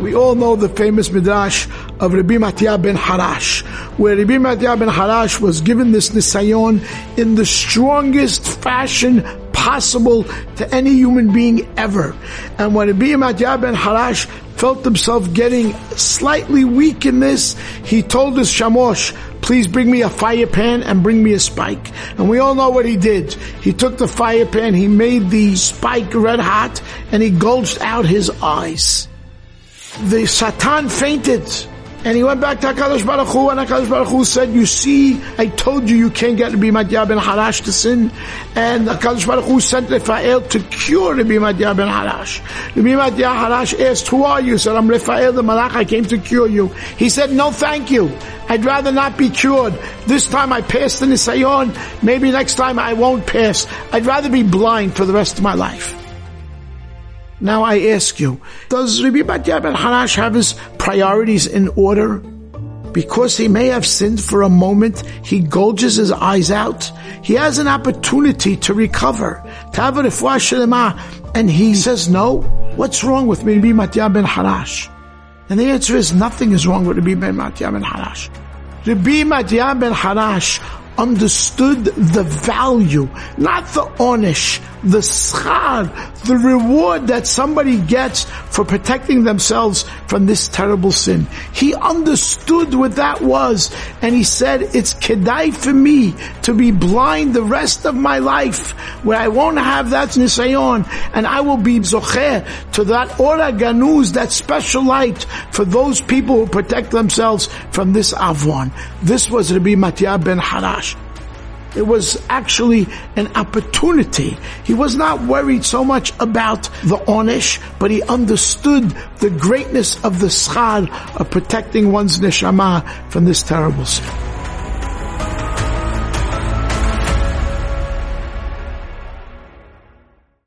We all know the famous midrash of Rabbi Matya ben Harash, where Rabbi Matya ben Harash was given this nisayon in the strongest fashion possible to any human being ever. And when Rabbi Matya ben Harash felt himself getting slightly weak in this, he told his shamosh, please bring me a fire pan and bring me a spike. And we all know what he did. He took the fire pan, he made the spike red hot, and he gouged out his eyes the Satan fainted. And he went back to HaKadosh Baruch Hu, and HaKadosh Baruch Hu said, you see, I told you you can't get Rabbi Matya ben Harash to sin. And HaKadosh Baruch Hu sent Raphael to cure Rabbi Matya ben Harash. Rabbi Matya Harash asked, who are you? Said, I'm Raphael the Malach, I came to cure you. He said, no thank you. I'd rather not be cured. This time I passed the Nisayon, maybe next time I won't pass. I'd rather be blind for the rest of my life. Now I ask you, does Rabbi Matya ben Harash have his priorities in order? Because he may have sinned for a moment, he gouges his eyes out. He has an opportunity to recover, to have a and he says no. What's wrong with Rabbi Matya ben Harash? And the answer is nothing is wrong with Rabbi ben Matya ben Harash. Rabbi Matya ben Harash understood the value, not the onish, the schar, the reward that somebody gets for protecting themselves from this terrible sin. He understood what that was and he said, it's kedai for me to be blind the rest of my life where I won't have that nisayon and I will be zocher to that ora ganuz, that special light for those people who protect themselves from this avon. This was Rabbi Matya ben Harash. It was actually an opportunity. He was not worried so much about the onish, but he understood the greatness of the schar of protecting one's neshama from this terrible sin.